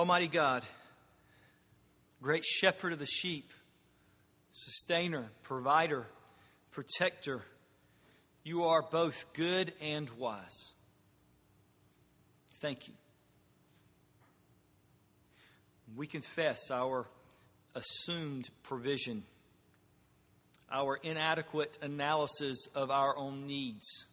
Almighty God, great shepherd of the sheep, sustainer, provider, protector, you are both good and wise. Thank you. We confess our assumed provision, our inadequate analysis of our own needs.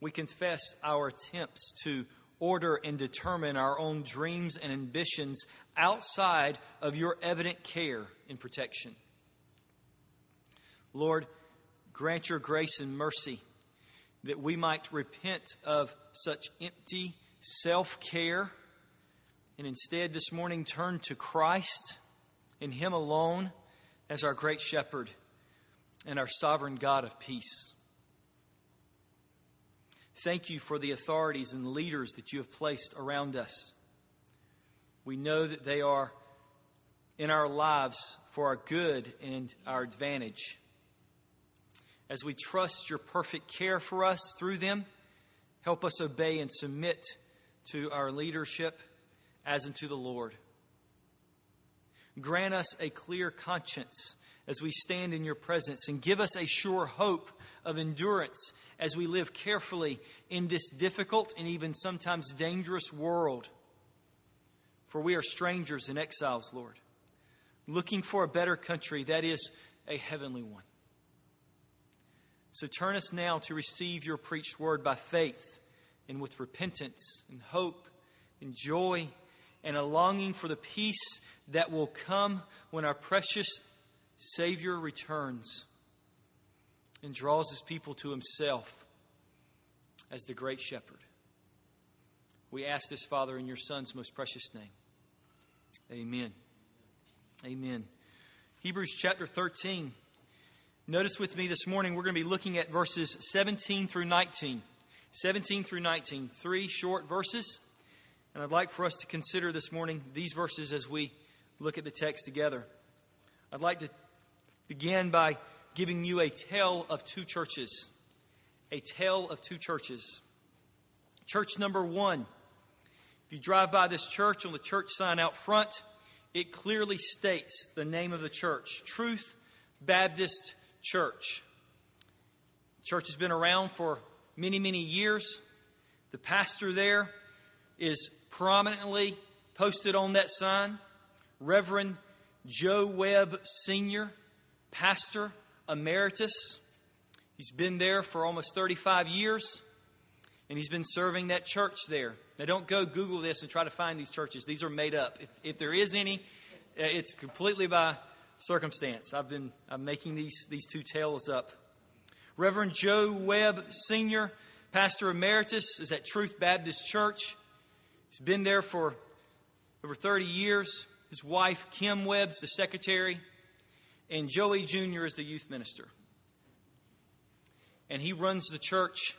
We confess our attempts to order and determine our own dreams and ambitions outside of your evident care and protection. Lord, grant your grace and mercy that we might repent of such empty self care and instead this morning turn to Christ and Him alone as our great shepherd and our sovereign God of peace. Thank you for the authorities and leaders that you have placed around us. We know that they are in our lives for our good and our advantage. As we trust your perfect care for us through them, help us obey and submit to our leadership as unto the Lord. Grant us a clear conscience as we stand in your presence and give us a sure hope of endurance as we live carefully in this difficult and even sometimes dangerous world. For we are strangers and exiles, Lord, looking for a better country that is a heavenly one. So turn us now to receive your preached word by faith and with repentance and hope and joy and a longing for the peace that will come when our precious Savior returns and draws his people to himself as the great shepherd. We ask this, Father, in your Son's most precious name. Amen. Amen. Hebrews chapter 13. Notice with me this morning, we're going to be looking at verses 17 through 19. 17 through 19, three short verses. And I'd like for us to consider this morning these verses as we look at the text together. I'd like to begin by giving you a tale of two churches. A tale of two churches. Church number one. If you drive by this church on the church sign out front, it clearly states the name of the church Truth Baptist Church. The church has been around for many, many years. The pastor there is prominently posted on that sign Reverend Joe Webb Sr., pastor emeritus. He's been there for almost 35 years, and he's been serving that church there. Now, don't go Google this and try to find these churches. These are made up. If, if there is any, uh, it's completely by circumstance. I've been I'm making these, these two tales up. Reverend Joe Webb Sr., pastor emeritus, is at Truth Baptist Church. He's been there for over 30 years. His wife, Kim Webb's the secretary and Joey Jr. is the youth minister. And he runs the church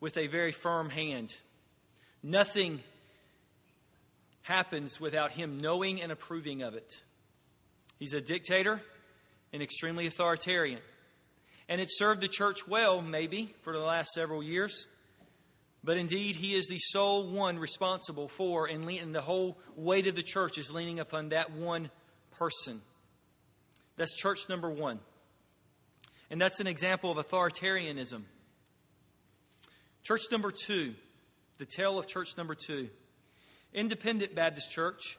with a very firm hand. Nothing happens without him knowing and approving of it. He's a dictator and extremely authoritarian. And it served the church well, maybe, for the last several years. But indeed, he is the sole one responsible for, and the whole weight of the church is leaning upon that one person. That's church number one. And that's an example of authoritarianism. Church number two, the tale of church number two. Independent Baptist Church.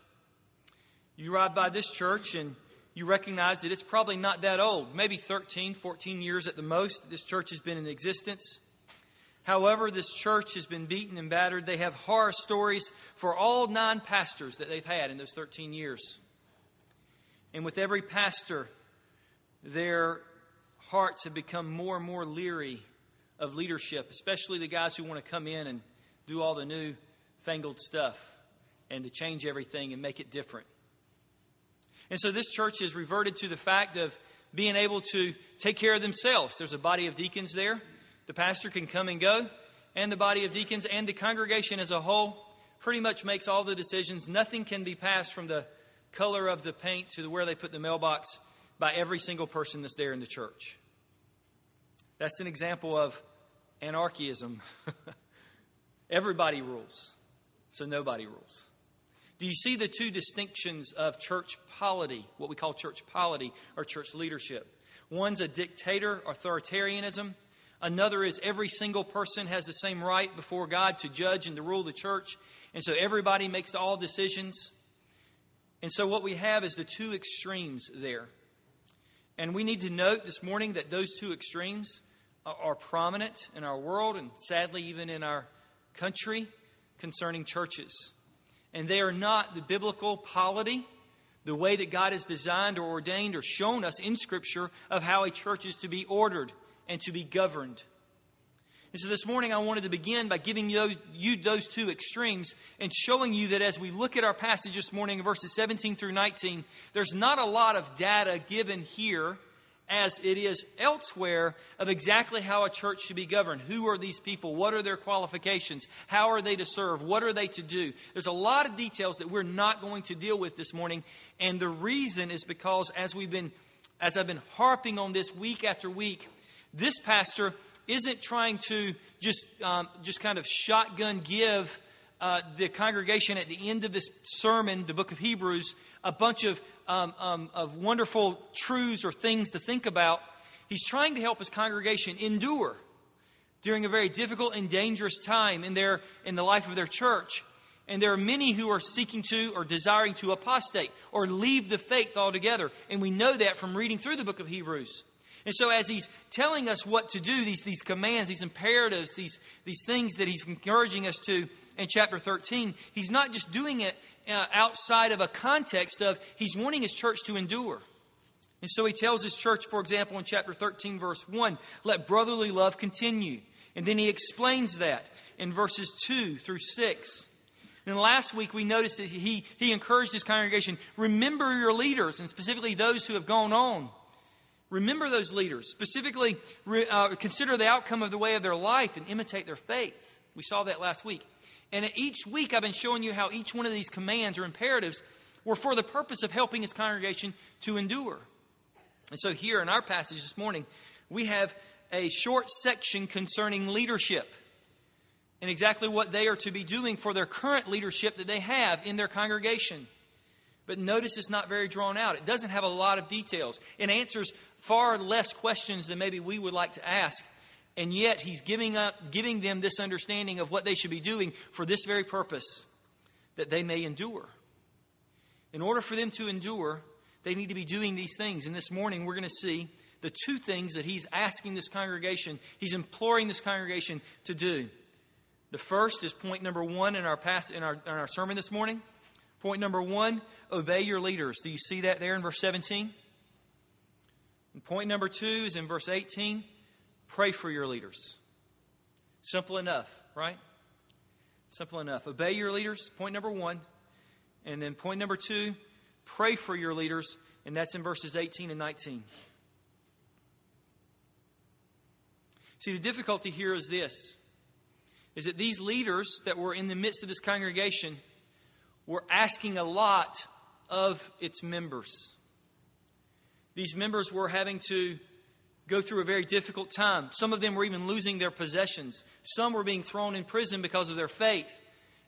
You ride by this church and you recognize that it's probably not that old, maybe 13, 14 years at the most. This church has been in existence. However, this church has been beaten and battered. They have horror stories for all nine pastors that they've had in those 13 years. And with every pastor, their hearts have become more and more leery of leadership, especially the guys who want to come in and do all the new fangled stuff and to change everything and make it different. And so this church has reverted to the fact of being able to take care of themselves. There's a body of deacons there. The pastor can come and go, and the body of deacons and the congregation as a whole pretty much makes all the decisions. Nothing can be passed from the color of the paint to the where they put the mailbox by every single person that's there in the church. That's an example of anarchism. Everybody rules, so nobody rules. Do you see the two distinctions of church polity, what we call church polity or church leadership? One's a dictator, authoritarianism. Another is every single person has the same right before God to judge and to rule the church. And so everybody makes all decisions. And so what we have is the two extremes there. And we need to note this morning that those two extremes are prominent in our world and sadly even in our country concerning churches. And they are not the biblical polity, the way that God has designed or ordained or shown us in Scripture of how a church is to be ordered and to be governed. And so this morning I wanted to begin by giving you those, you those two extremes and showing you that as we look at our passage this morning, verses 17 through 19, there's not a lot of data given here as it is elsewhere of exactly how a church should be governed. Who are these people? What are their qualifications? How are they to serve? What are they to do? There's a lot of details that we're not going to deal with this morning. And the reason is because as we've been, as I've been harping on this week after week, this pastor isn't trying to just, um, just kind of shotgun give uh, the congregation at the end of this sermon, the book of Hebrews, a bunch of, um, um, of wonderful truths or things to think about. He's trying to help his congregation endure during a very difficult and dangerous time in, their, in the life of their church. And there are many who are seeking to or desiring to apostate or leave the faith altogether. And we know that from reading through the book of Hebrews. And so, as he's telling us what to do, these, these commands, these imperatives, these, these things that he's encouraging us to in chapter 13, he's not just doing it uh, outside of a context of he's wanting his church to endure. And so he tells his church, for example, in chapter 13, verse 1, let brotherly love continue. And then he explains that in verses 2 through 6. And last week we noticed that he, he encouraged his congregation remember your leaders, and specifically those who have gone on. Remember those leaders. Specifically, uh, consider the outcome of the way of their life and imitate their faith. We saw that last week. And each week, I've been showing you how each one of these commands or imperatives were for the purpose of helping his congregation to endure. And so, here in our passage this morning, we have a short section concerning leadership and exactly what they are to be doing for their current leadership that they have in their congregation. But notice it's not very drawn out. It doesn't have a lot of details. It answers far less questions than maybe we would like to ask. And yet he's giving up giving them this understanding of what they should be doing for this very purpose that they may endure. In order for them to endure, they need to be doing these things. And this morning we're going to see the two things that he's asking this congregation, he's imploring this congregation to do. The first is point number one in our, past, in our, in our sermon this morning. Point number one obey your leaders. Do you see that there in verse 17? And point number two is in verse 18 pray for your leaders. Simple enough, right? Simple enough. Obey your leaders, point number one. And then point number two, pray for your leaders, and that's in verses 18 and 19. See, the difficulty here is this is that these leaders that were in the midst of this congregation were asking a lot of its members. These members were having to go through a very difficult time. Some of them were even losing their possessions. Some were being thrown in prison because of their faith.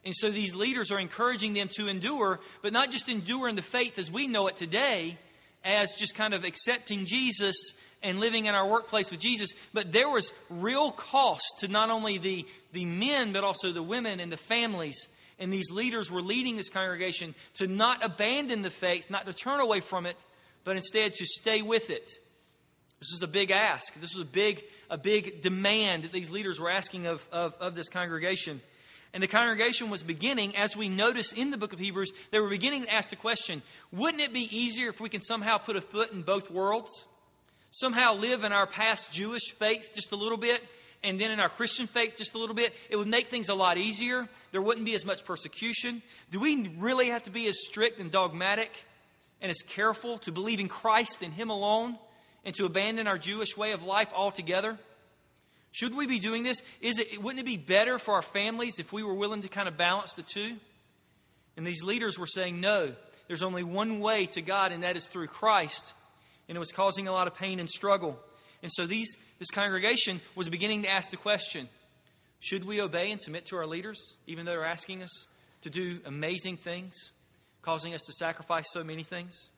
And so these leaders are encouraging them to endure, but not just endure in the faith as we know it today, as just kind of accepting Jesus and living in our workplace with Jesus, but there was real cost to not only the, the men, but also the women and the families and these leaders were leading this congregation to not abandon the faith, not to turn away from it, but instead to stay with it. This was a big ask. This was a big, a big demand that these leaders were asking of, of, of this congregation. And the congregation was beginning, as we notice in the book of Hebrews, they were beginning to ask the question wouldn't it be easier if we can somehow put a foot in both worlds? Somehow live in our past Jewish faith just a little bit and then in our Christian faith just a little bit, it would make things a lot easier. There wouldn't be as much persecution. Do we really have to be as strict and dogmatic and is careful to believe in Christ and Him alone and to abandon our Jewish way of life altogether? Should we be doing this? Is it, wouldn't it be better for our families if we were willing to kind of balance the two? And these leaders were saying, no, there's only one way to God, and that is through Christ. And it was causing a lot of pain and struggle. And so these, this congregation was beginning to ask the question should we obey and submit to our leaders, even though they're asking us to do amazing things? Causing us to sacrifice so many things?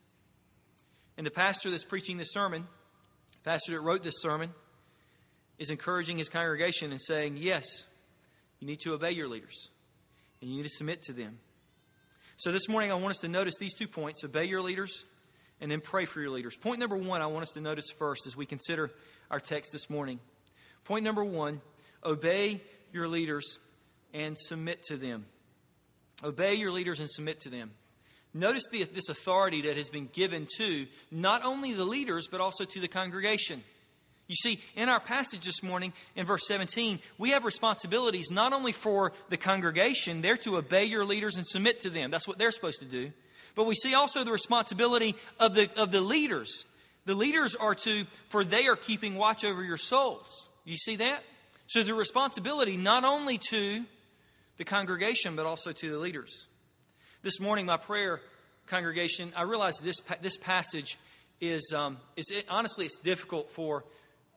And the pastor that's preaching this sermon, pastor that wrote this sermon, is encouraging his congregation and saying, Yes, you need to obey your leaders and you need to submit to them. So this morning, I want us to notice these two points obey your leaders and then pray for your leaders. Point number one, I want us to notice first as we consider our text this morning. Point number one obey your leaders and submit to them. Obey your leaders and submit to them. Notice the, this authority that has been given to not only the leaders, but also to the congregation. You see, in our passage this morning, in verse 17, we have responsibilities not only for the congregation, they're to obey your leaders and submit to them. That's what they're supposed to do. But we see also the responsibility of the, of the leaders. The leaders are to, for they are keeping watch over your souls. You see that? So the responsibility not only to the congregation, but also to the leaders. This morning, my prayer, congregation, I realize this, this passage is, um, is it, honestly, it's difficult for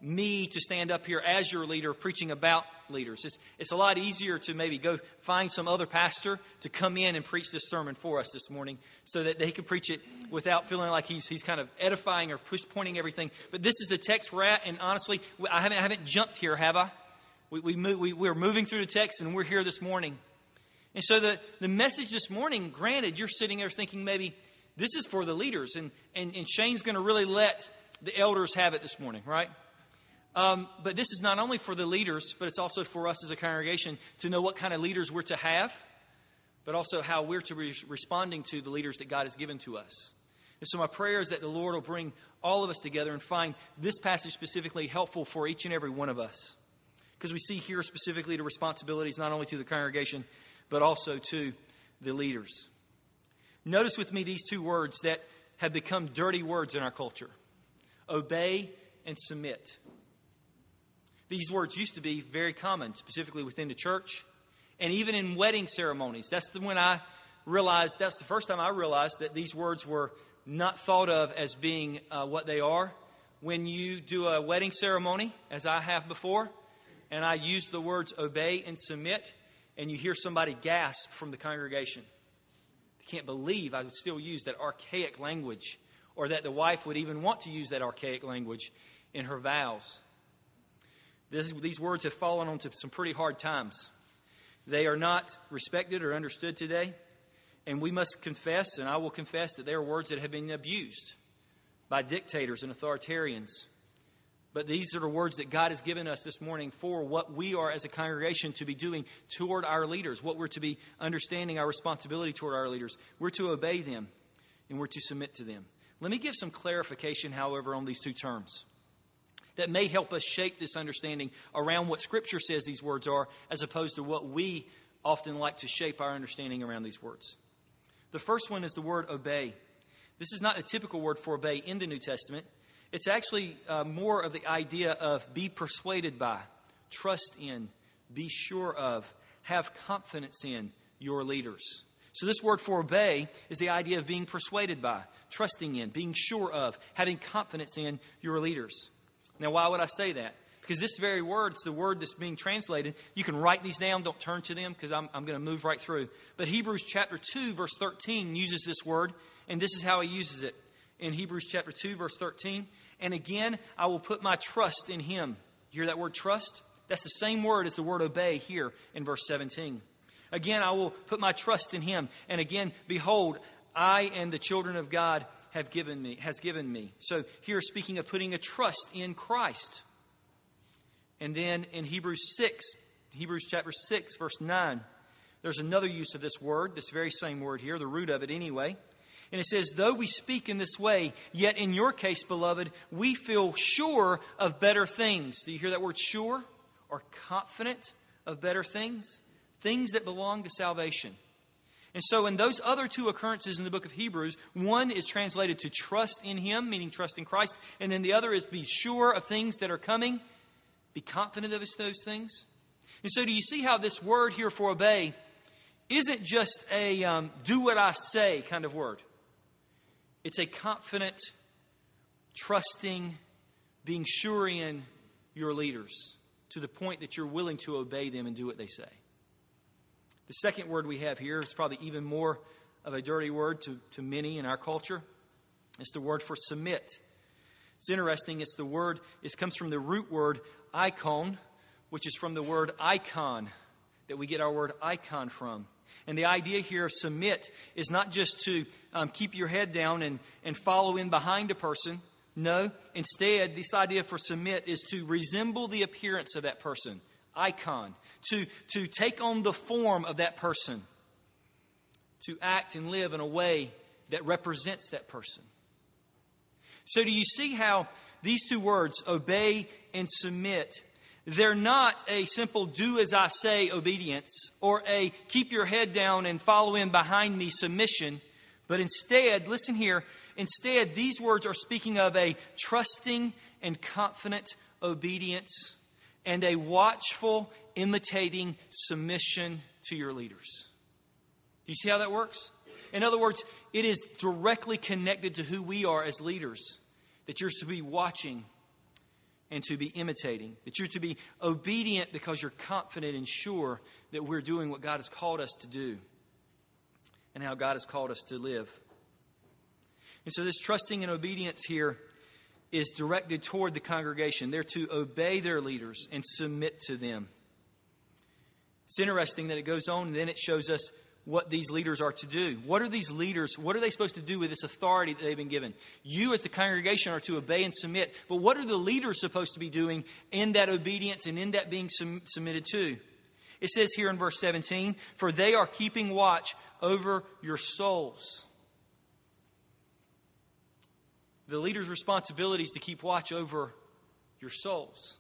me to stand up here as your leader preaching about leaders. It's, it's a lot easier to maybe go find some other pastor to come in and preach this sermon for us this morning so that they can preach it without feeling like he's, he's kind of edifying or push, pointing everything. But this is the text we're at, and honestly, I haven't, I haven't jumped here, have I? We, we, move, we, we're moving through the text and we're here this morning. And so the, the message this morning, granted, you're sitting there thinking maybe this is for the leaders, and, and, and Shane's going to really let the elders have it this morning, right? Um, but this is not only for the leaders, but it's also for us as a congregation to know what kind of leaders we're to have, but also how we're to be responding to the leaders that God has given to us. And so, my prayer is that the Lord will bring all of us together and find this passage specifically helpful for each and every one of us. Because we see here specifically the responsibilities not only to the congregation, but also to the leaders. Notice with me these two words that have become dirty words in our culture obey and submit. These words used to be very common, specifically within the church and even in wedding ceremonies. That's the, when I realized, that's the first time I realized that these words were not thought of as being uh, what they are. When you do a wedding ceremony, as I have before, and I use the words obey and submit, and you hear somebody gasp from the congregation. They can't believe I would still use that archaic language, or that the wife would even want to use that archaic language in her vows. This, these words have fallen onto some pretty hard times. They are not respected or understood today. And we must confess, and I will confess, that they are words that have been abused by dictators and authoritarians. But these are the words that God has given us this morning for what we are as a congregation to be doing toward our leaders, what we're to be understanding our responsibility toward our leaders. We're to obey them and we're to submit to them. Let me give some clarification, however, on these two terms that may help us shape this understanding around what Scripture says these words are, as opposed to what we often like to shape our understanding around these words. The first one is the word obey. This is not a typical word for obey in the New Testament. It's actually uh, more of the idea of be persuaded by, trust in, be sure of, have confidence in your leaders. So, this word for obey is the idea of being persuaded by, trusting in, being sure of, having confidence in your leaders. Now, why would I say that? Because this very word is the word that's being translated. You can write these down, don't turn to them because I'm, I'm going to move right through. But Hebrews chapter 2, verse 13 uses this word, and this is how he uses it. In Hebrews chapter 2, verse 13, and again, I will put my trust in him. You hear that word trust? That's the same word as the word obey here in verse 17. Again, I will put my trust in him. And again, behold, I and the children of God have given me, has given me. So here speaking of putting a trust in Christ. And then in Hebrews 6, Hebrews chapter 6, verse 9, there's another use of this word, this very same word here, the root of it anyway. And it says, Though we speak in this way, yet in your case, beloved, we feel sure of better things. Do you hear that word sure? Or confident of better things? Things that belong to salvation. And so, in those other two occurrences in the book of Hebrews, one is translated to trust in Him, meaning trust in Christ, and then the other is be sure of things that are coming, be confident of those things. And so, do you see how this word here for obey isn't just a um, do what I say kind of word? It's a confident, trusting, being sure in your leaders to the point that you're willing to obey them and do what they say. The second word we have here is probably even more of a dirty word to, to many in our culture. It's the word for submit. It's interesting. It's the word, it comes from the root word icon, which is from the word icon that we get our word icon from. And the idea here of submit is not just to um, keep your head down and, and follow in behind a person. No, instead, this idea for submit is to resemble the appearance of that person, icon, to, to take on the form of that person, to act and live in a way that represents that person. So, do you see how these two words, obey and submit, they're not a simple do as I say obedience or a keep your head down and follow in behind me submission, but instead, listen here, instead, these words are speaking of a trusting and confident obedience and a watchful, imitating submission to your leaders. Do you see how that works? In other words, it is directly connected to who we are as leaders that you're to be watching and to be imitating, that you're to be obedient because you're confident and sure that we're doing what God has called us to do and how God has called us to live. And so, this trusting and obedience here is directed toward the congregation. They're to obey their leaders and submit to them. It's interesting that it goes on and then it shows us what these leaders are to do. What are these leaders, what are they supposed to do with this authority that they've been given? You, as the congregation, are to obey and submit. But what are the leaders supposed to be doing in that obedience and in that being sum- submitted to? It says here in verse 17, For they are keeping watch over your souls. The leader's responsibility is to keep watch over your souls.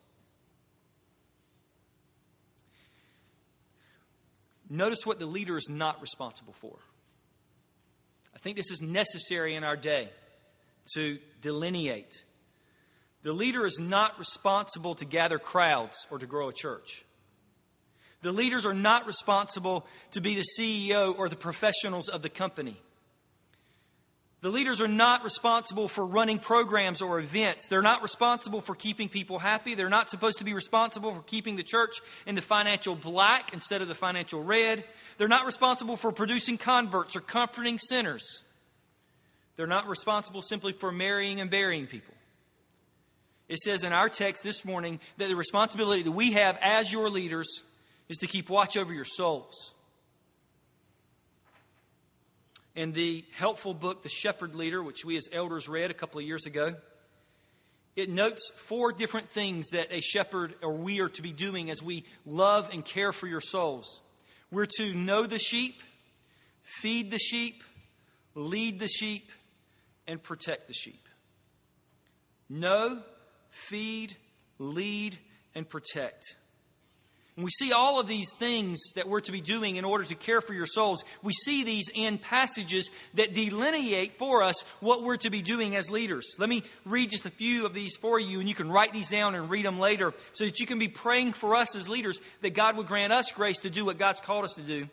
Notice what the leader is not responsible for. I think this is necessary in our day to delineate. The leader is not responsible to gather crowds or to grow a church. The leaders are not responsible to be the CEO or the professionals of the company. The leaders are not responsible for running programs or events. They're not responsible for keeping people happy. They're not supposed to be responsible for keeping the church in the financial black instead of the financial red. They're not responsible for producing converts or comforting sinners. They're not responsible simply for marrying and burying people. It says in our text this morning that the responsibility that we have as your leaders is to keep watch over your souls in the helpful book, The Shepherd Leader, which we as elders read a couple of years ago, it notes four different things that a shepherd or we are to be doing as we love and care for your souls. We're to know the sheep, feed the sheep, lead the sheep, and protect the sheep. Know, feed, lead, and protect. And we see all of these things that we're to be doing in order to care for your souls. We see these in passages that delineate for us what we're to be doing as leaders. Let me read just a few of these for you, and you can write these down and read them later so that you can be praying for us as leaders that God would grant us grace to do what God's called us to do.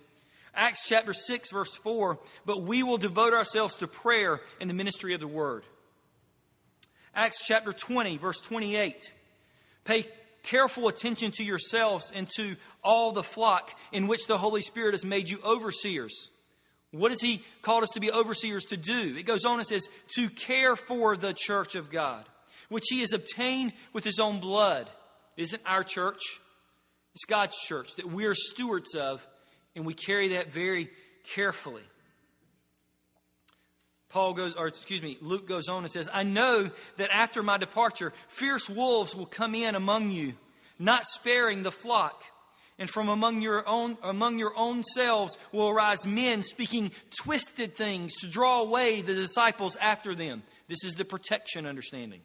Acts chapter 6, verse 4 But we will devote ourselves to prayer and the ministry of the word. Acts chapter 20, verse 28. Pay careful attention to yourselves and to all the flock in which the Holy Spirit has made you overseers. What has He called us to be overseers to do? It goes on and says, to care for the church of God, which He has obtained with His own blood. It isn't our church, it's God's church that we're stewards of, and we carry that very carefully. Paul goes, or excuse me, Luke goes on and says, I know that after my departure, fierce wolves will come in among you, not sparing the flock. And from among your own, among your own selves will arise men speaking twisted things to draw away the disciples after them. This is the protection understanding.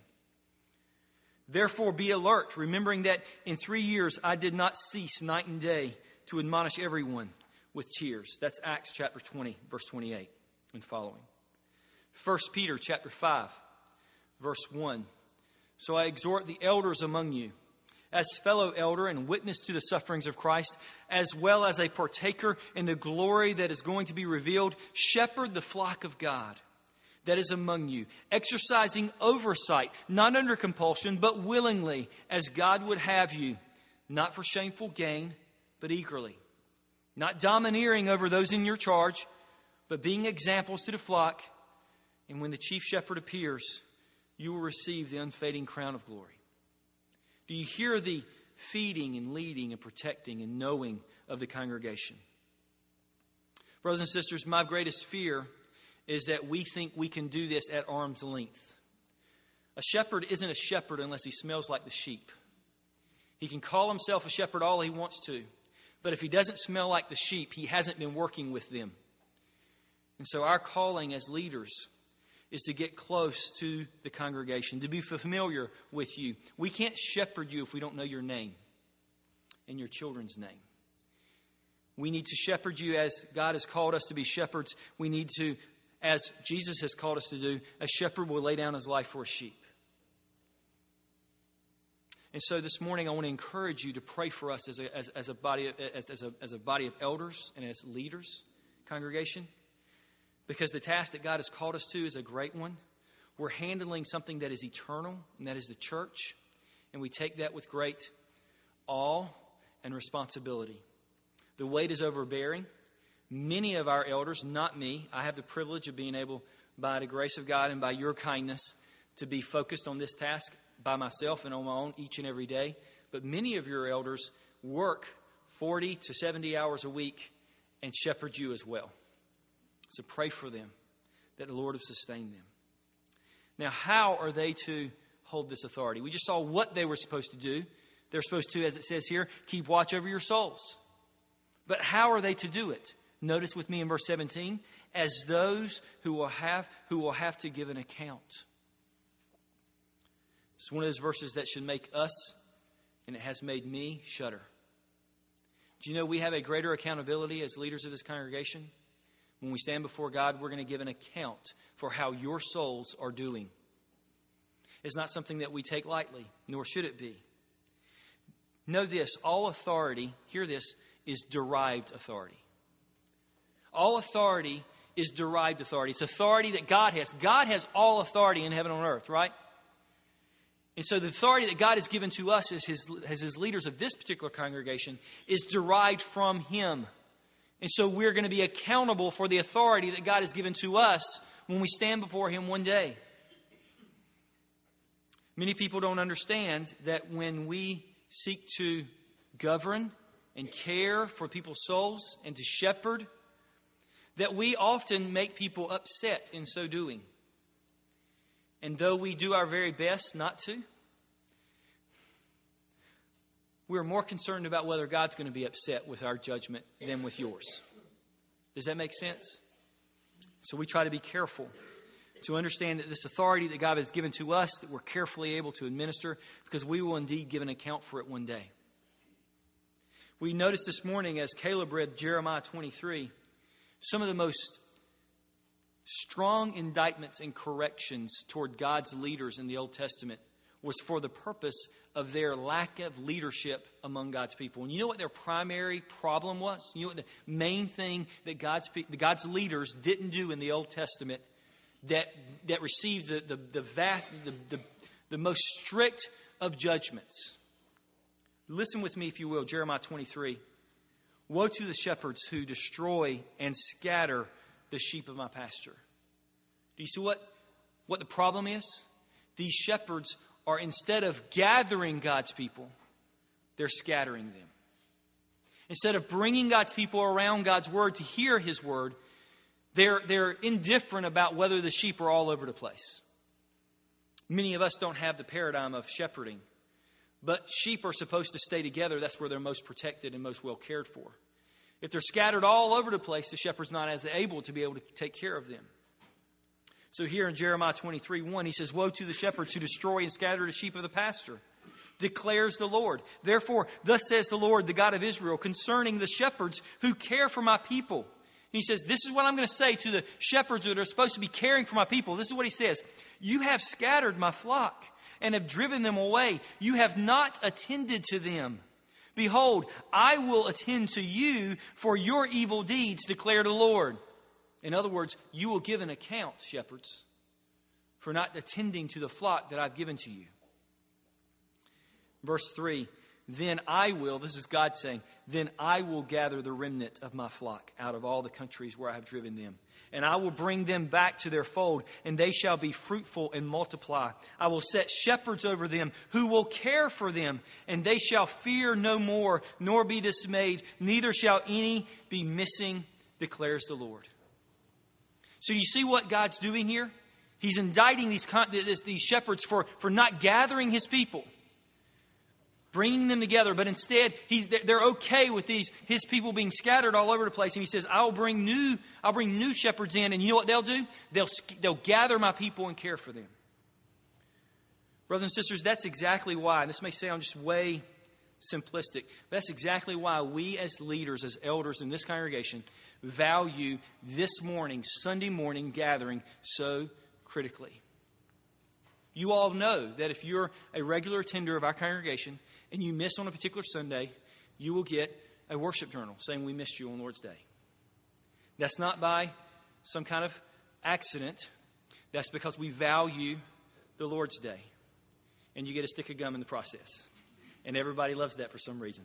Therefore, be alert, remembering that in three years I did not cease night and day to admonish everyone with tears. That's Acts chapter 20, verse 28 and following. 1 Peter chapter 5, verse 1. So I exhort the elders among you, as fellow elder and witness to the sufferings of Christ, as well as a partaker in the glory that is going to be revealed, shepherd the flock of God that is among you, exercising oversight, not under compulsion, but willingly, as God would have you, not for shameful gain, but eagerly, not domineering over those in your charge but being examples to the flock. And when the chief shepherd appears, you will receive the unfading crown of glory. Do you hear the feeding and leading and protecting and knowing of the congregation? Brothers and sisters, my greatest fear is that we think we can do this at arm's length. A shepherd isn't a shepherd unless he smells like the sheep. He can call himself a shepherd all he wants to, but if he doesn't smell like the sheep, he hasn't been working with them. And so, our calling as leaders is to get close to the congregation, to be familiar with you. We can't shepherd you if we don't know your name and your children's name. We need to shepherd you as God has called us to be shepherds. We need to, as Jesus has called us to do, a shepherd will lay down his life for a sheep. And so this morning, I want to encourage you to pray for us as a, as, as a, body, as, as, a, as a body of elders and as leaders, congregation, because the task that God has called us to is a great one. We're handling something that is eternal, and that is the church, and we take that with great awe and responsibility. The weight is overbearing. Many of our elders, not me, I have the privilege of being able, by the grace of God and by your kindness, to be focused on this task by myself and on my own each and every day. But many of your elders work 40 to 70 hours a week and shepherd you as well. So pray for them that the Lord will sustain them. Now, how are they to hold this authority? We just saw what they were supposed to do. They're supposed to, as it says here, keep watch over your souls. But how are they to do it? Notice with me in verse 17, as those who will have who will have to give an account. It's one of those verses that should make us, and it has made me, shudder. Do you know we have a greater accountability as leaders of this congregation? When we stand before God, we're going to give an account for how your souls are doing. It's not something that we take lightly, nor should it be. Know this all authority, hear this, is derived authority. All authority is derived authority. It's authority that God has. God has all authority in heaven and on earth, right? And so the authority that God has given to us as his, as his leaders of this particular congregation is derived from Him. And so we're going to be accountable for the authority that God has given to us when we stand before Him one day. Many people don't understand that when we seek to govern and care for people's souls and to shepherd, that we often make people upset in so doing. And though we do our very best not to, we're more concerned about whether God's going to be upset with our judgment than with yours. Does that make sense? So we try to be careful to understand that this authority that God has given to us that we're carefully able to administer because we will indeed give an account for it one day. We noticed this morning as Caleb read Jeremiah 23 some of the most strong indictments and corrections toward God's leaders in the Old Testament was for the purpose of their lack of leadership among God's people. And you know what their primary problem was? You know what the main thing that God's, God's leaders didn't do in the Old Testament that, that received the, the, the vast, the, the, the most strict of judgments? Listen with me, if you will, Jeremiah 23. Woe to the shepherds who destroy and scatter the sheep of my pasture. Do you see what, what the problem is? These shepherds are instead of gathering God's people, they're scattering them. Instead of bringing God's people around God's word to hear his word, they're, they're indifferent about whether the sheep are all over the place. Many of us don't have the paradigm of shepherding, but sheep are supposed to stay together. That's where they're most protected and most well cared for. If they're scattered all over the place, the shepherd's not as able to be able to take care of them. So here in Jeremiah 23 1, he says, Woe to the shepherds who destroy and scatter the sheep of the pasture, declares the Lord. Therefore, thus says the Lord, the God of Israel, concerning the shepherds who care for my people. he says, This is what I'm going to say to the shepherds that are supposed to be caring for my people. This is what he says You have scattered my flock and have driven them away. You have not attended to them. Behold, I will attend to you for your evil deeds, declare the Lord. In other words, you will give an account, shepherds, for not attending to the flock that I've given to you. Verse 3 then I will, this is God saying, then I will gather the remnant of my flock out of all the countries where I have driven them. And I will bring them back to their fold, and they shall be fruitful and multiply. I will set shepherds over them who will care for them, and they shall fear no more, nor be dismayed, neither shall any be missing, declares the Lord. So, you see what God's doing here? He's indicting these, these shepherds for, for not gathering his people bringing them together, but instead he's, they're okay with these his people being scattered all over the place. And he says, "I'll bring new I'll bring new shepherds in, and you know what they'll do? They'll they'll gather my people and care for them." Brothers and sisters, that's exactly why. And this may sound just way simplistic, but that's exactly why we as leaders, as elders in this congregation, value this morning, Sunday morning gathering so critically. You all know that if you're a regular attender of our congregation, and you miss on a particular Sunday, you will get a worship journal saying we missed you on Lord's Day. That's not by some kind of accident. That's because we value the Lord's Day. And you get a stick of gum in the process. And everybody loves that for some reason.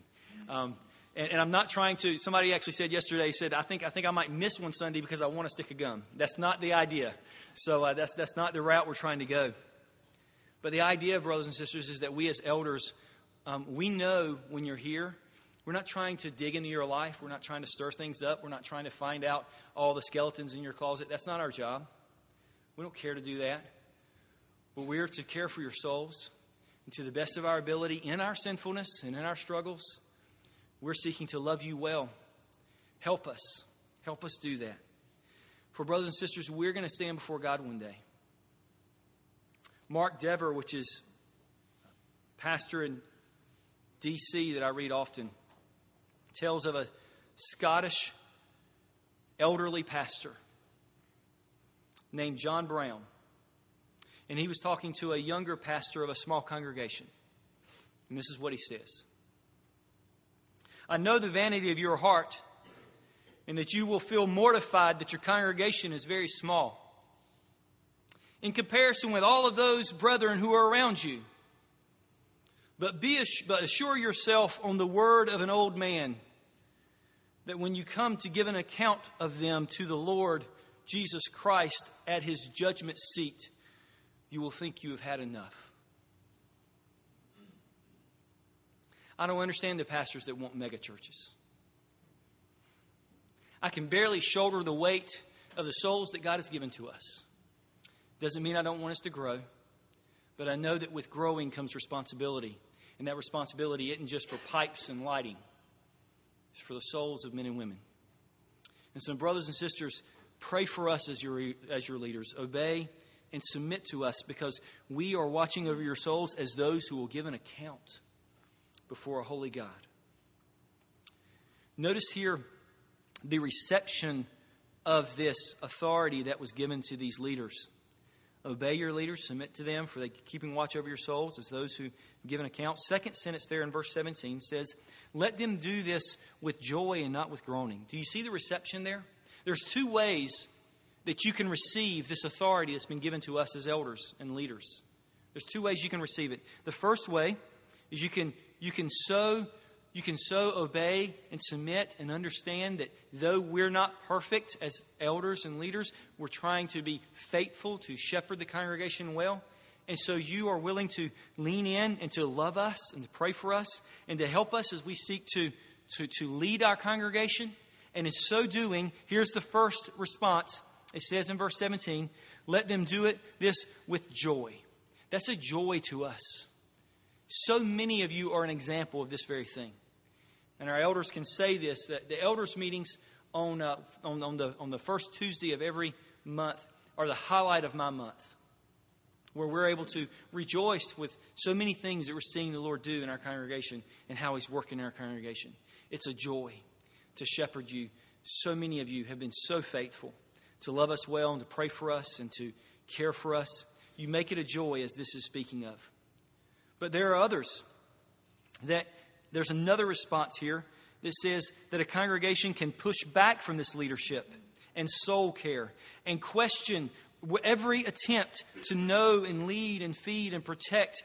Um, and, and, I'm not trying to, somebody actually said yesterday, said, I think, I think I might miss one Sunday because I want to stick a gum. That's not the idea. So uh, that's, that's not the route we're trying to go. But the idea, brothers and sisters, is that we as elders um, we know when you're here, we're not trying to dig into your life. We're not trying to stir things up. We're not trying to find out all the skeletons in your closet. That's not our job. We don't care to do that. But we're to care for your souls. And to the best of our ability, in our sinfulness and in our struggles, we're seeking to love you well. Help us. Help us do that. For brothers and sisters, we're going to stand before God one day. Mark Dever, which is pastor in D.C. that I read often tells of a Scottish elderly pastor named John Brown. And he was talking to a younger pastor of a small congregation. And this is what he says I know the vanity of your heart, and that you will feel mortified that your congregation is very small. In comparison with all of those brethren who are around you, but, be, but assure yourself on the word of an old man that when you come to give an account of them to the Lord Jesus Christ at his judgment seat, you will think you have had enough. I don't understand the pastors that want megachurches. I can barely shoulder the weight of the souls that God has given to us. Doesn't mean I don't want us to grow, but I know that with growing comes responsibility. And that responsibility isn't just for pipes and lighting, it's for the souls of men and women. And so, brothers and sisters, pray for us as your, as your leaders. Obey and submit to us because we are watching over your souls as those who will give an account before a holy God. Notice here the reception of this authority that was given to these leaders. Obey your leaders, submit to them, for they keeping watch over your souls as those who give an account. Second sentence there in verse 17 says, Let them do this with joy and not with groaning. Do you see the reception there? There's two ways that you can receive this authority that's been given to us as elders and leaders. There's two ways you can receive it. The first way is you can you can so you can so obey and submit and understand that though we're not perfect as elders and leaders, we're trying to be faithful to shepherd the congregation well. And so you are willing to lean in and to love us and to pray for us and to help us as we seek to, to, to lead our congregation. And in so doing, here's the first response. It says in verse 17, let them do it this with joy. That's a joy to us. So many of you are an example of this very thing and our elders can say this that the elders' meetings on, uh, on, on, the, on the first Tuesday of every month are the highlight of my month, where we're able to rejoice with so many things that we're seeing the Lord do in our congregation and how He's working in our congregation. It's a joy to shepherd you. So many of you have been so faithful to love us well and to pray for us and to care for us. You make it a joy, as this is speaking of. But there are others that there's another response here that says that a congregation can push back from this leadership and soul care and question every attempt to know and lead and feed and protect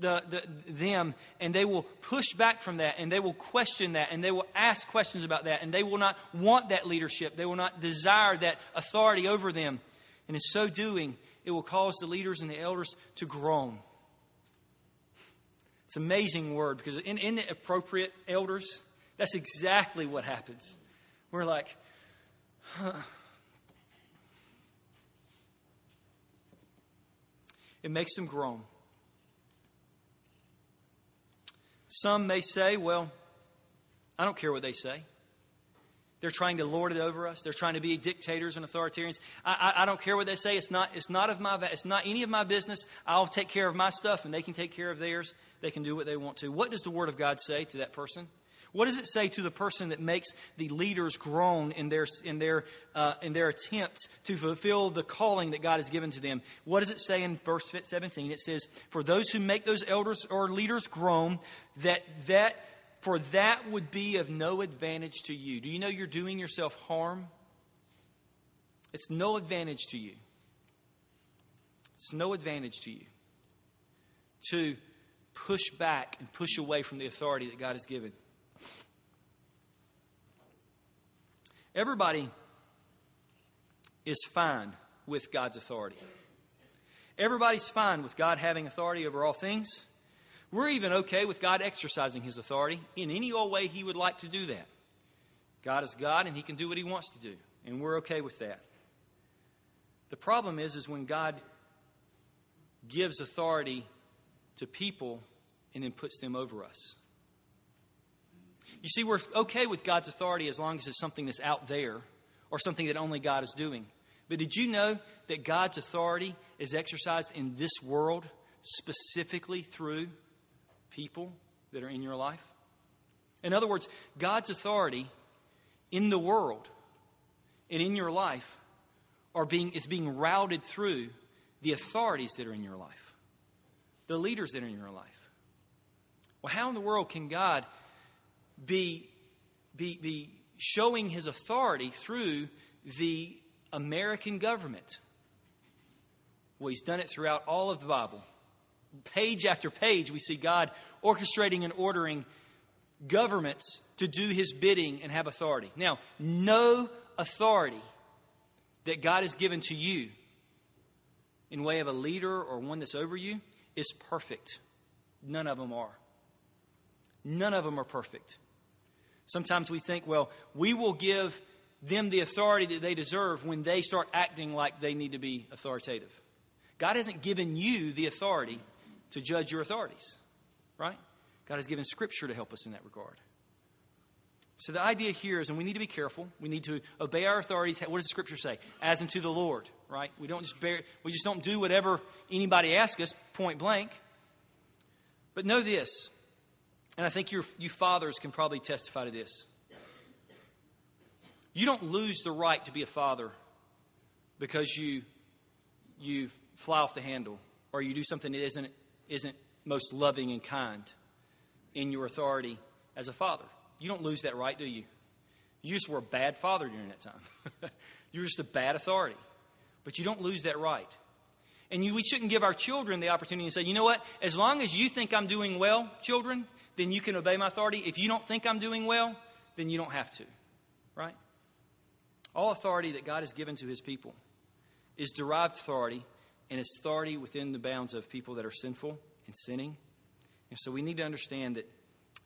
the, the, them and they will push back from that and they will question that and they will ask questions about that and they will not want that leadership. They will not desire that authority over them. And in so doing, it will cause the leaders and the elders to groan. It's an amazing word because in, in the appropriate elders, that's exactly what happens. We're like, huh. It makes them groan. Some may say, well, I don't care what they say. They're trying to lord it over us. They're trying to be dictators and authoritarians. I, I, I, don't care what they say. It's not, it's, not of my, it's not any of my business. I'll take care of my stuff and they can take care of theirs. They can do what they want to. What does the Word of God say to that person? What does it say to the person that makes the leaders groan in their, in their, uh, in their attempts to fulfill the calling that God has given to them? What does it say in verse 17? It says, For those who make those elders or leaders groan, that, that for that would be of no advantage to you. Do you know you're doing yourself harm? It's no advantage to you. It's no advantage to you to push back and push away from the authority that God has given. Everybody is fine with God's authority. Everybody's fine with God having authority over all things. We're even okay with God exercising his authority in any old way he would like to do that. God is God and he can do what he wants to do, and we're okay with that. The problem is is when God gives authority to people and then puts them over us. You see, we're okay with God's authority as long as it's something that's out there or something that only God is doing. But did you know that God's authority is exercised in this world specifically through people that are in your life? In other words, God's authority in the world and in your life are being, is being routed through the authorities that are in your life, the leaders that are in your life. Well, how in the world can God be, be, be showing his authority through the American government. Well, he's done it throughout all of the Bible. Page after page, we see God orchestrating and ordering governments to do his bidding and have authority. Now, no authority that God has given to you in way of a leader or one that's over you is perfect. None of them are. None of them are perfect. Sometimes we think, well, we will give them the authority that they deserve when they start acting like they need to be authoritative. God hasn't given you the authority to judge your authorities, right? God has given Scripture to help us in that regard. So the idea here is, and we need to be careful. We need to obey our authorities. What does the Scripture say? As unto the Lord, right? We don't just bear, we just don't do whatever anybody asks us, point blank. But know this: and I think your, you fathers can probably testify to this. You don't lose the right to be a father because you, you fly off the handle or you do something that isn't, isn't most loving and kind in your authority as a father. You don't lose that right, do you? You just were a bad father during that time. You're just a bad authority. But you don't lose that right. And you, we shouldn't give our children the opportunity to say, you know what, as long as you think I'm doing well, children, then you can obey my authority. If you don't think I'm doing well, then you don't have to. Right? All authority that God has given to his people is derived authority, and it's authority within the bounds of people that are sinful and sinning. And so we need to understand that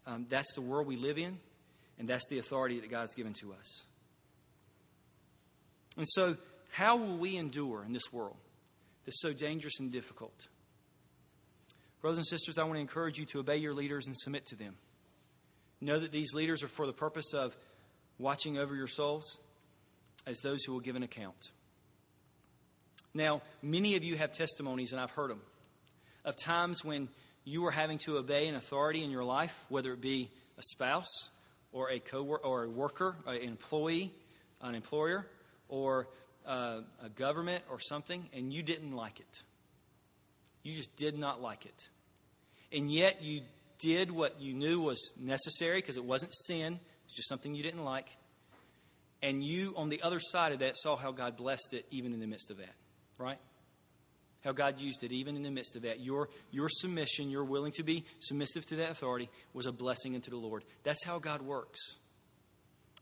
um, that's the world we live in, and that's the authority that God has given to us. And so, how will we endure in this world that's so dangerous and difficult? Brothers and sisters, I want to encourage you to obey your leaders and submit to them. Know that these leaders are for the purpose of watching over your souls as those who will give an account. Now, many of you have testimonies, and I've heard them, of times when you were having to obey an authority in your life, whether it be a spouse or a co or a worker, an employee, an employer, or uh, a government or something, and you didn't like it. You just did not like it. And yet you did what you knew was necessary because it wasn't sin, it's just something you didn't like. And you, on the other side of that, saw how God blessed it even in the midst of that, right? how God used it even in the midst of that. Your, your submission, your willing to be submissive to that authority, was a blessing unto the Lord. That's how God works.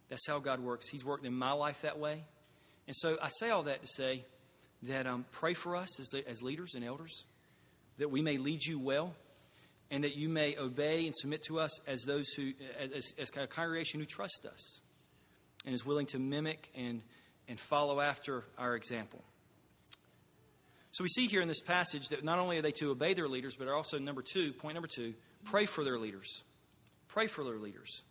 That's how God works. He's worked in my life that way. And so I say all that to say that um, pray for us as, as leaders and elders, that we may lead you well, and that you may obey and submit to us as those who, as, as a congregation who trust us and is willing to mimic and, and follow after our example. So we see here in this passage that not only are they to obey their leaders, but are also, number two, point number two, pray for their leaders. Pray for their leaders.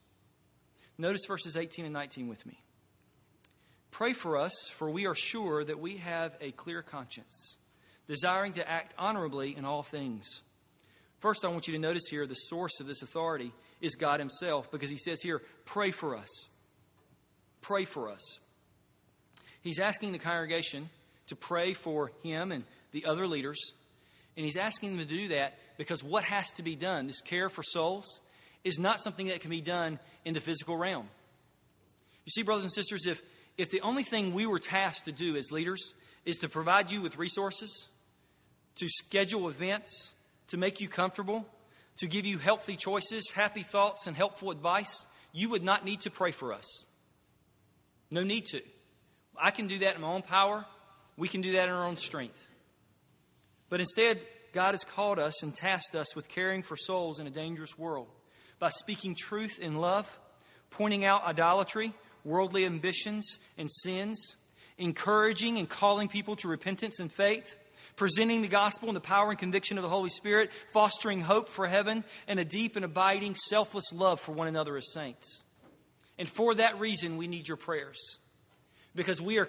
Notice verses 18 and 19 with me. Pray for us, for we are sure that we have a clear conscience, desiring to act honorably in all things. First, I want you to notice here the source of this authority is God Himself, because He says here, pray for us. Pray for us. He's asking the congregation to pray for him and the other leaders. And he's asking them to do that because what has to be done, this care for souls, is not something that can be done in the physical realm. You see, brothers and sisters, if, if the only thing we were tasked to do as leaders is to provide you with resources, to schedule events, to make you comfortable, to give you healthy choices, happy thoughts, and helpful advice, you would not need to pray for us. No need to. I can do that in my own power. We can do that in our own strength. But instead, God has called us and tasked us with caring for souls in a dangerous world by speaking truth in love, pointing out idolatry, worldly ambitions, and sins, encouraging and calling people to repentance and faith, presenting the gospel and the power and conviction of the Holy Spirit, fostering hope for heaven, and a deep and abiding, selfless love for one another as saints. And for that reason, we need your prayers because we are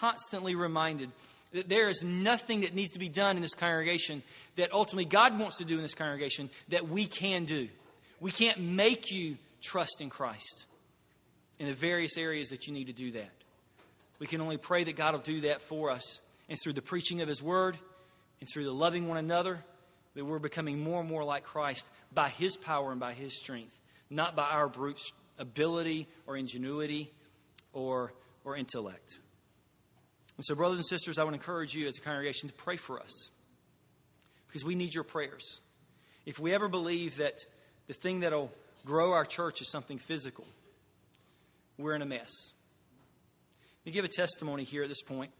constantly reminded that there is nothing that needs to be done in this congregation that ultimately God wants to do in this congregation that we can do. We can't make you trust in Christ in the various areas that you need to do that. We can only pray that God will do that for us and through the preaching of His Word and through the loving one another that we're becoming more and more like Christ by His power and by His strength, not by our brute ability or ingenuity or, or intellect. And so, brothers and sisters, I would encourage you as a congregation to pray for us because we need your prayers. If we ever believe that the thing that'll grow our church is something physical, we're in a mess. Let me give a testimony here at this point,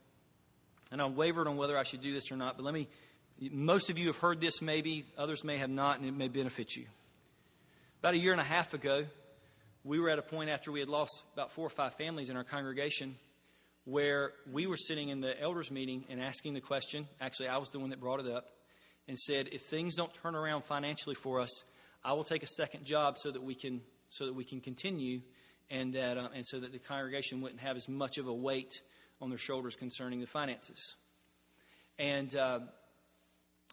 and I wavered on whether I should do this or not, but let me. Most of you have heard this, maybe, others may have not, and it may benefit you. About a year and a half ago, we were at a point after we had lost about four or five families in our congregation where we were sitting in the elders meeting and asking the question. Actually, I was the one that brought it up and said, if things don't turn around financially for us, I will take a second job so that we can so that we can continue and that uh, and so that the congregation wouldn't have as much of a weight on their shoulders concerning the finances. And uh,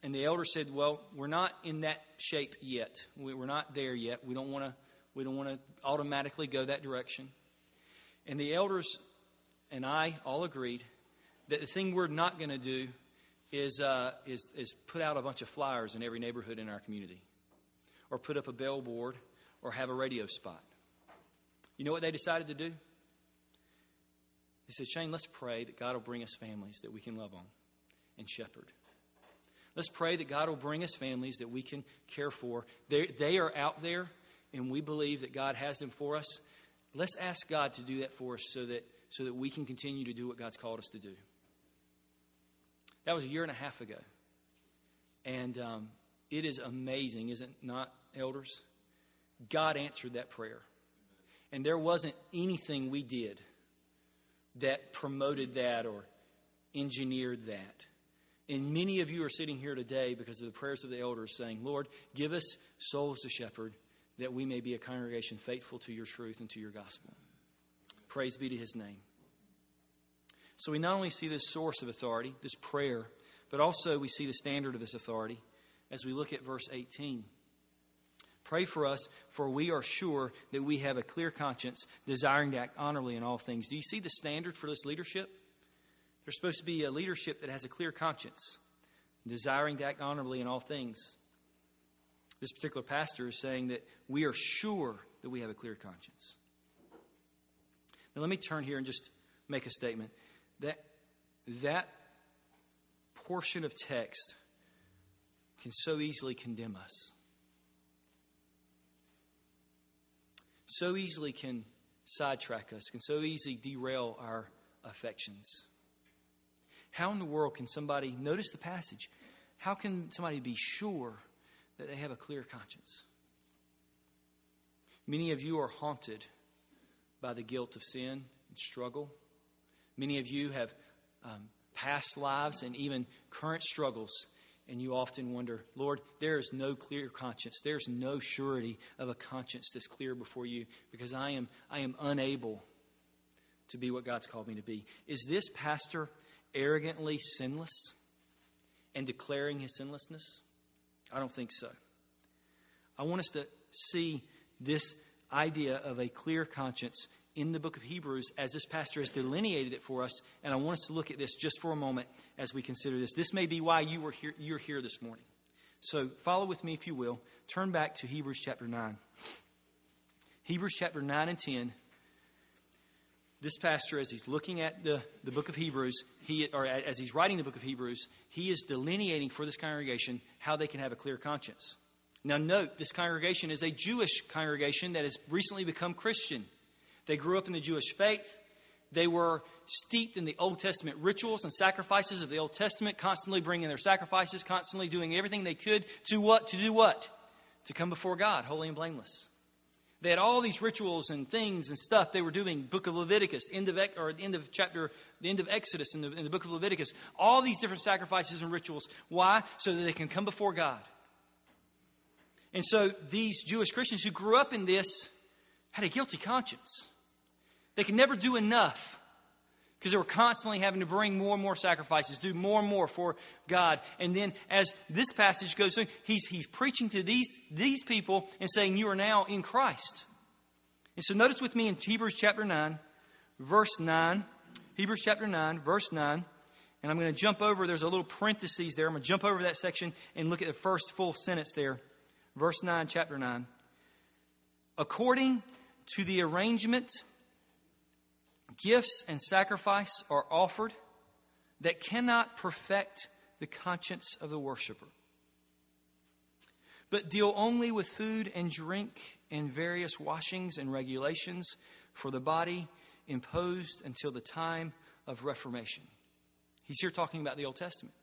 and the elder said, "Well, we're not in that shape yet. We're not there yet. We don't want to we don't want to automatically go that direction. And the elders and I all agreed that the thing we're not going to do is, uh, is, is put out a bunch of flyers in every neighborhood in our community, or put up a billboard, or have a radio spot. You know what they decided to do? They said, Shane, let's pray that God will bring us families that we can love on and shepherd. Let's pray that God will bring us families that we can care for. They, they are out there and we believe that God has them for us, let's ask God to do that for us so that, so that we can continue to do what God's called us to do. That was a year and a half ago. And um, it is amazing, is it not, elders? God answered that prayer. And there wasn't anything we did that promoted that or engineered that. And many of you are sitting here today because of the prayers of the elders saying, Lord, give us souls to shepherd that we may be a congregation faithful to your truth and to your gospel. Praise be to his name. So we not only see this source of authority, this prayer, but also we see the standard of this authority as we look at verse 18. Pray for us, for we are sure that we have a clear conscience, desiring to act honorably in all things. Do you see the standard for this leadership? There's supposed to be a leadership that has a clear conscience, desiring to act honorably in all things. This particular pastor is saying that we are sure that we have a clear conscience. Now, let me turn here and just make a statement that that portion of text can so easily condemn us. So easily can sidetrack us, can so easily derail our affections. How in the world can somebody, notice the passage, how can somebody be sure that they have a clear conscience? Many of you are haunted by the guilt of sin and struggle. Many of you have um, past lives and even current struggles, and you often wonder, Lord, there is no clear conscience. There's no surety of a conscience that's clear before you because I am, I am unable to be what God's called me to be. Is this pastor arrogantly sinless and declaring his sinlessness? I don't think so. I want us to see this idea of a clear conscience in the book of Hebrews as this pastor has delineated it for us. And I want us to look at this just for a moment as we consider this. This may be why you were here, you're here this morning. So follow with me, if you will. Turn back to Hebrews chapter 9. Hebrews chapter 9 and 10. This pastor, as he's looking at the, the book of Hebrews, he, or as he's writing the book of Hebrews, he is delineating for this congregation how they can have a clear conscience. Now, note, this congregation is a Jewish congregation that has recently become Christian. They grew up in the Jewish faith. They were steeped in the Old Testament rituals and sacrifices of the Old Testament, constantly bringing their sacrifices, constantly doing everything they could to what? To do what? To come before God, holy and blameless. They had all these rituals and things and stuff they were doing. Book of Leviticus, end of or end of chapter, the end of Exodus in the, in the book of Leviticus. All these different sacrifices and rituals. Why? So that they can come before God. And so these Jewish Christians who grew up in this had a guilty conscience. They could never do enough because they were constantly having to bring more and more sacrifices, do more and more for God. And then, as this passage goes through, he's, he's preaching to these, these people and saying, You are now in Christ. And so, notice with me in Hebrews chapter 9, verse 9. Hebrews chapter 9, verse 9. And I'm going to jump over, there's a little parenthesis there. I'm going to jump over that section and look at the first full sentence there. Verse 9, chapter 9. According to the arrangement Gifts and sacrifice are offered that cannot perfect the conscience of the worshiper, but deal only with food and drink and various washings and regulations for the body imposed until the time of Reformation. He's here talking about the Old Testament.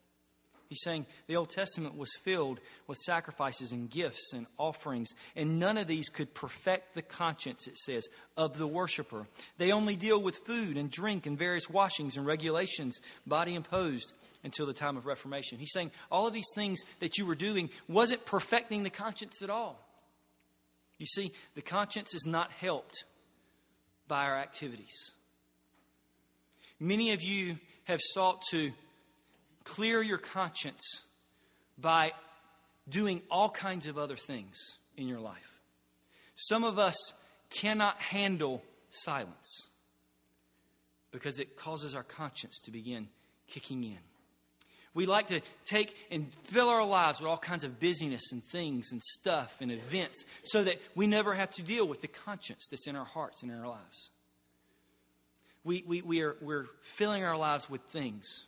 He's saying the Old Testament was filled with sacrifices and gifts and offerings, and none of these could perfect the conscience, it says, of the worshiper. They only deal with food and drink and various washings and regulations, body imposed until the time of Reformation. He's saying all of these things that you were doing wasn't perfecting the conscience at all. You see, the conscience is not helped by our activities. Many of you have sought to clear your conscience by doing all kinds of other things in your life. Some of us cannot handle silence because it causes our conscience to begin kicking in. We like to take and fill our lives with all kinds of busyness and things and stuff and events so that we never have to deal with the conscience that's in our hearts and in our lives. We, we, we are, we're filling our lives with things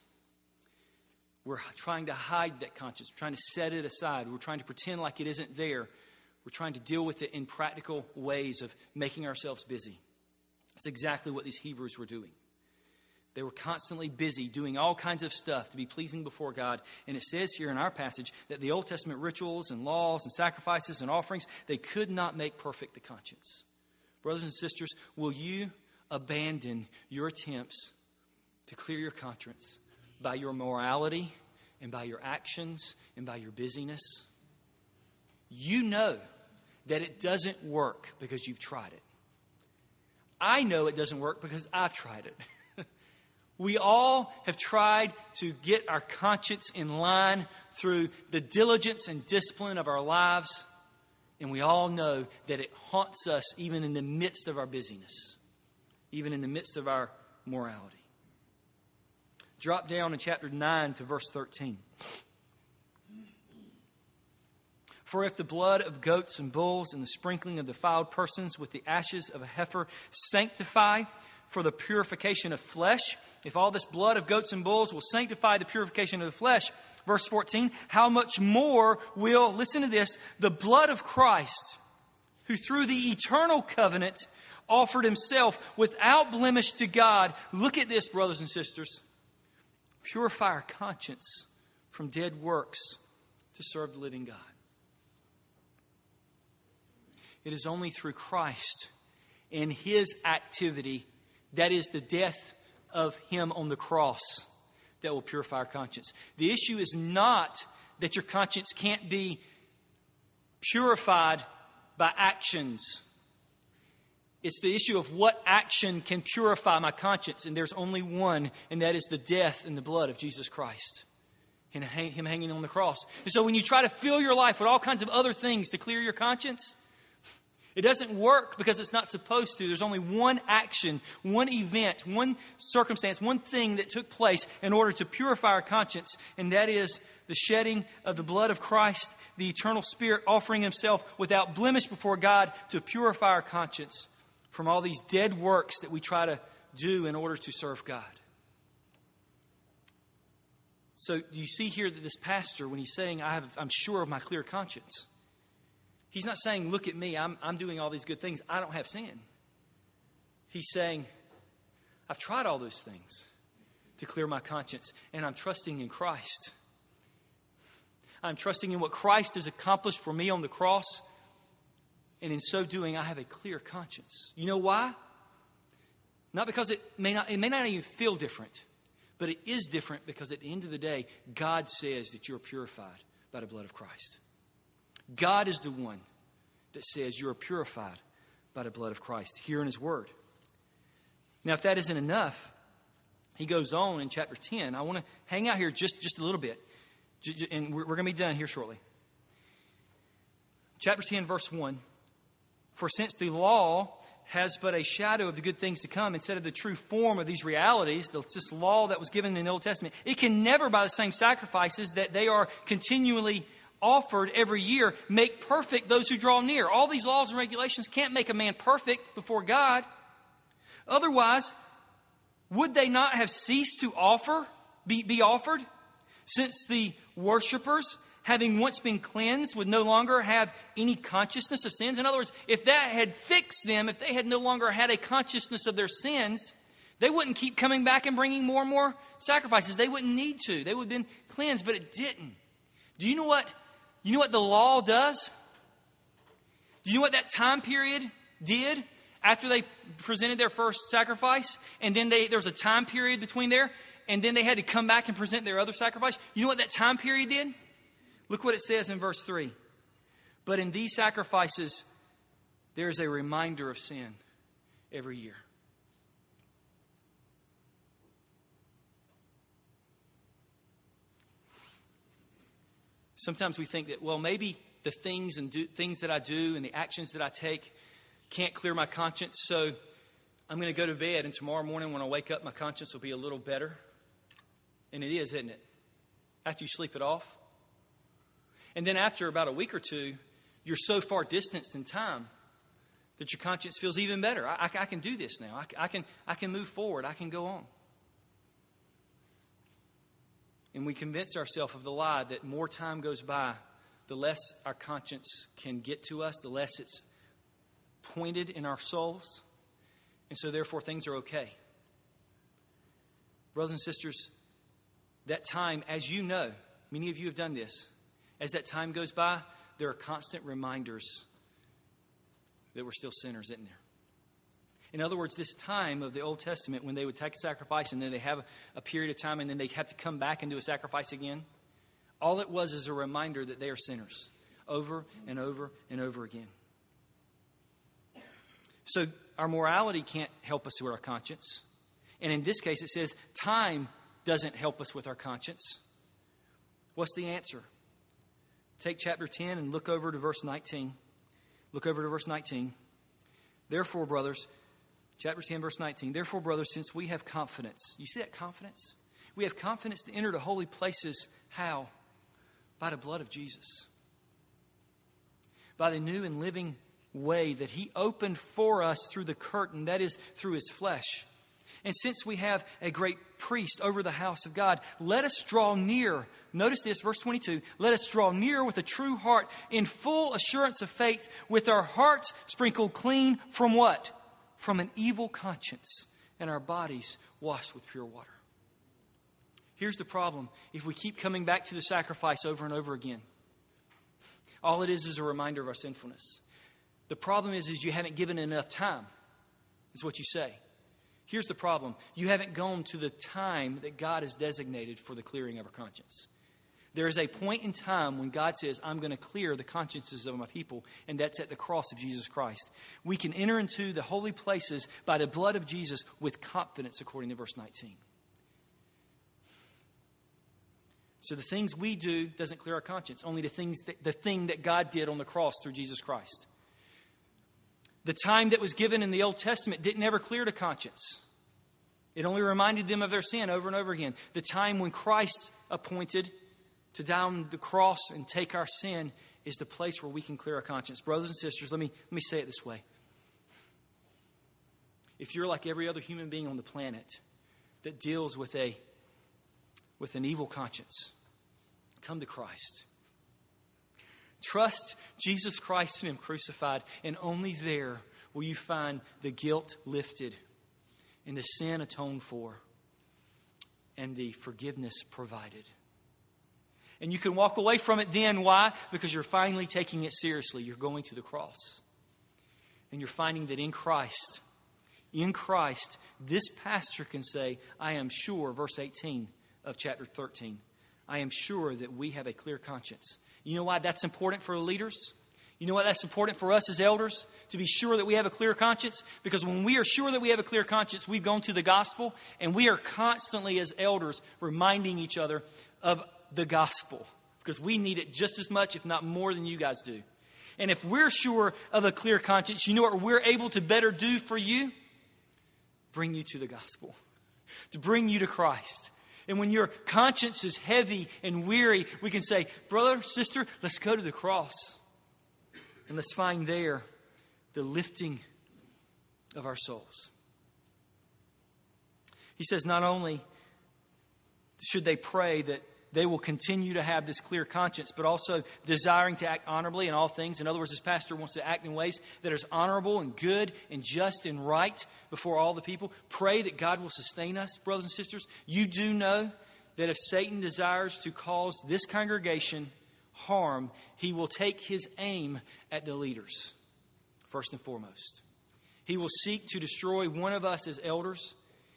we're trying to hide that conscience, we're trying to set it aside, we're trying to pretend like it isn't there. We're trying to deal with it in practical ways of making ourselves busy. That's exactly what these Hebrews were doing. They were constantly busy doing all kinds of stuff to be pleasing before God. And it says here in our passage that the Old Testament rituals and laws and sacrifices and offerings, they could not make perfect the conscience. Brothers and sisters, will you abandon your attempts to clear your conscience by your morality and by your actions and by your busyness, you know that it doesn't work because you've tried it. I know it doesn't work because I've tried it. we all have tried to get our conscience in line through the diligence and discipline of our lives, and we all know that it haunts us even in the midst of our busyness, even in the midst of our morality. Drop down in chapter 9 to verse 13. For if the blood of goats and bulls and the sprinkling of defiled persons with the ashes of a heifer sanctify for the purification of flesh, if all this blood of goats and bulls will sanctify the purification of the flesh, verse 14, how much more will, listen to this, the blood of Christ, who through the eternal covenant offered himself without blemish to God. Look at this, brothers and sisters. Purify our conscience from dead works to serve the living God. It is only through Christ and his activity, that is the death of him on the cross, that will purify our conscience. The issue is not that your conscience can't be purified by actions. It's the issue of what action can purify my conscience, and there's only one, and that is the death and the blood of Jesus Christ and Him hanging on the cross. And so when you try to fill your life with all kinds of other things to clear your conscience, it doesn't work because it's not supposed to. There's only one action, one event, one circumstance, one thing that took place in order to purify our conscience, and that is the shedding of the blood of Christ, the eternal Spirit offering Himself without blemish before God to purify our conscience from all these dead works that we try to do in order to serve God. So you see here that this pastor, when he's saying, I I'm sure of my clear conscience, he's not saying, Look at me, I'm, I'm doing all these good things, I don't have sin. He's saying, I've tried all those things to clear my conscience, and I'm trusting in Christ. I'm trusting in what Christ has accomplished for me on the cross, and in so doing, I have a clear conscience. You know why? Not because it may not, it may not even feel different. But it is different because at the end of the day, God says that you're purified by the blood of Christ. God is the one that says you are purified by the blood of Christ here in His Word. Now, if that isn't enough, he goes on in chapter 10. I want to hang out here just, just a little bit, and we're, we're going to be done here shortly. Chapter 10, verse 1 For since the law has but a shadow of the good things to come instead of the true form of these realities, this law that was given in the Old Testament. It can never, by the same sacrifices that they are continually offered every year, make perfect those who draw near. All these laws and regulations can't make a man perfect before God. Otherwise, would they not have ceased to offer, be, be offered? Since the worshippers having once been cleansed, would no longer have any consciousness of sins. In other words, if that had fixed them, if they had no longer had a consciousness of their sins, they wouldn't keep coming back and bringing more and more sacrifices. They wouldn't need to. They would have been cleansed, but it didn't. Do you know what? You know what the law does? Do you know what that time period did after they presented their first sacrifice? And then they, there was a time period between there, and then they had to come back and present their other sacrifice. You know what that time period did? Look what it says in verse 3. But in these sacrifices, there is a reminder of sin every year. Sometimes we think that, well, maybe the things and do, things that I do and the actions that I take can't clear my conscience, so I'm going to go to bed, and tomorrow morning when I wake up, my conscience will be a little better. And it is, isn't it? After you sleep it off. And then after about a week or two, you're so far distanced in time that your conscience feels even better. I, I, I can do this now. I, I, can, I can move forward. I can go on. And we convince ourselves of the lie that more time goes by, the less our conscience can get to us, the less it's pointed in our souls. And so, therefore, things are okay. Brothers and sisters, that time, as you know, many of you have done this, as that time goes by, there are constant reminders that we're still sinners, isn't there? In other words, this time of the Old Testament, when they would take a sacrifice and then they have a period of time and then they have to come back and do a sacrifice again, all it was is a reminder that they are sinners over and over and over again. So our morality can't help us with our conscience. And in this case, it says time doesn't help us with our conscience. What's the answer? Take chapter 10 and look over to verse 19. Look over to verse 19. Therefore, brothers, chapter 10, verse 19. Therefore, brothers, since we have confidence, you see that confidence? We have confidence to enter the holy places. How? By the blood of Jesus. By the new and living way that He opened for us through the curtain, that is, through His flesh. And since we have a great priest over the house of God, let us draw near. Notice this, verse 22. Let us draw near with a true heart in full assurance of faith, with our hearts sprinkled clean from what? From an evil conscience, and our bodies washed with pure water. Here's the problem if we keep coming back to the sacrifice over and over again, all it is is a reminder of our sinfulness. The problem is, is you haven't given enough time, is what you say. Here's the problem you haven't gone to the time that God has designated for the clearing of our conscience. There is a point in time when God says, I'm going to clear the consciences of my people, and that's at the cross of Jesus Christ. We can enter into the holy places by the blood of Jesus with confidence, according to verse 19. So the things we do doesn't clear our conscience, only the things that, the thing that God did on the cross through Jesus Christ. The time that was given in the Old Testament didn't ever clear the conscience. It only reminded them of their sin over and over again. The time when Christ appointed to down the cross and take our sin is the place where we can clear our conscience. Brothers and sisters, let me, let me say it this way. If you're like every other human being on the planet that deals with, a, with an evil conscience, come to Christ. Trust Jesus Christ and Him crucified, and only there will you find the guilt lifted and the sin atoned for and the forgiveness provided. And you can walk away from it then. Why? Because you're finally taking it seriously. You're going to the cross. And you're finding that in Christ, in Christ, this pastor can say, I am sure, verse 18 of chapter 13, I am sure that we have a clear conscience you know why that's important for leaders? You know why that's important for us as elders? To be sure that we have a clear conscience? Because when we are sure that we have a clear conscience, we've gone to the gospel, and we are constantly, as elders, reminding each other of the gospel. Because we need it just as much, if not more, than you guys do. And if we're sure of a clear conscience, you know what we're able to better do for you? Bring you to the gospel, to bring you to Christ. And when your conscience is heavy and weary, we can say, Brother, sister, let's go to the cross. And let's find there the lifting of our souls. He says, not only should they pray that they will continue to have this clear conscience, but also desiring to act honorably in all things. In other words, this pastor wants to act in ways that is honorable and good and just and right before all the people. Pray that God will sustain us, brothers and sisters. You do know that if Satan desires to cause this congregation harm, he will take his aim at the leaders, first and foremost. He will seek to destroy one of us as elders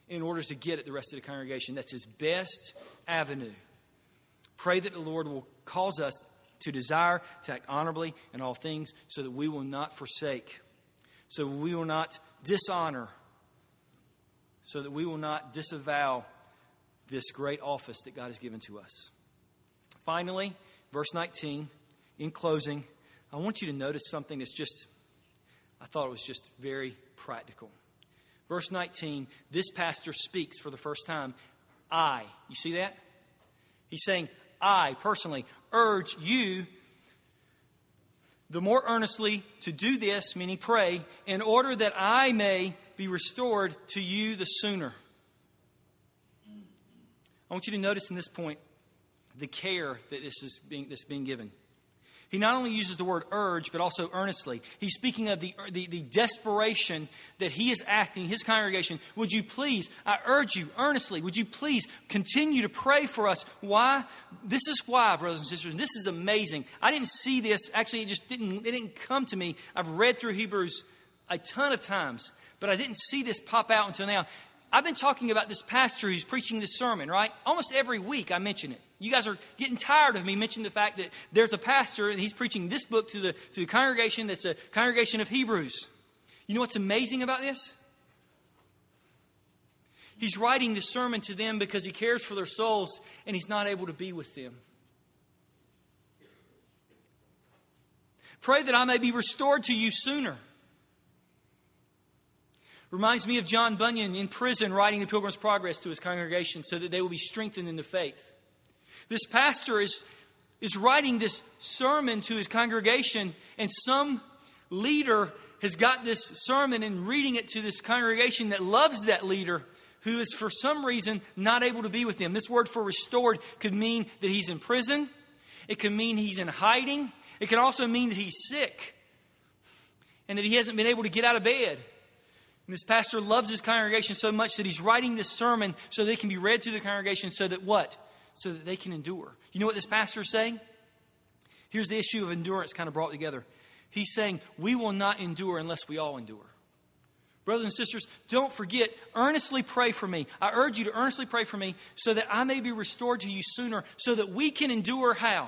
in order to get at the rest of the congregation. That's his best avenue. Pray that the Lord will cause us to desire to act honorably in all things so that we will not forsake, so we will not dishonor, so that we will not disavow this great office that God has given to us. Finally, verse 19, in closing, I want you to notice something that's just, I thought it was just very practical. Verse 19, this pastor speaks for the first time, I. You see that? He's saying, I personally urge you the more earnestly to do this, meaning pray, in order that I may be restored to you the sooner. I want you to notice in this point the care that this is being, that's being given. He not only uses the word urge, but also earnestly. He's speaking of the, er, the, the, desperation that he is acting, his congregation. Would you please, I urge you earnestly, would you please continue to pray for us? Why? This is why, brothers and sisters, this is amazing. I didn't see this, actually, it just didn't, it didn't come to me. I've read through Hebrews a ton of times, but I didn't see this pop out until now. I've been talking about this pastor who's preaching this sermon, right? Almost every week I mention it. You guys are getting tired of me mentioning the fact that there's a pastor and he's preaching this book to the, to the congregation that's a congregation of Hebrews. You know what's amazing about this? He's writing this sermon to them because he cares for their souls and he's not able to be with them. Pray that I may be restored to you sooner. Reminds me of John Bunyan in prison writing the Pilgrim's Progress to his congregation so that they will be strengthened in the faith. This pastor is, is writing this sermon to his congregation, and some leader has got this sermon and reading it to this congregation that loves that leader who is for some reason not able to be with them. This word for restored could mean that he's in prison, it could mean he's in hiding, it could also mean that he's sick and that he hasn't been able to get out of bed. And this pastor loves his congregation so much that he's writing this sermon so they can be read to the congregation so that what? So that they can endure. You know what this pastor is saying? Here's the issue of endurance kind of brought together. He's saying, We will not endure unless we all endure. Brothers and sisters, don't forget, earnestly pray for me. I urge you to earnestly pray for me so that I may be restored to you sooner, so that we can endure how?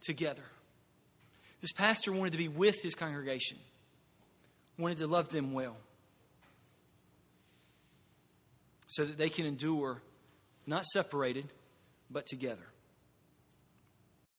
Together. This pastor wanted to be with his congregation, wanted to love them well, so that they can endure, not separated, but together.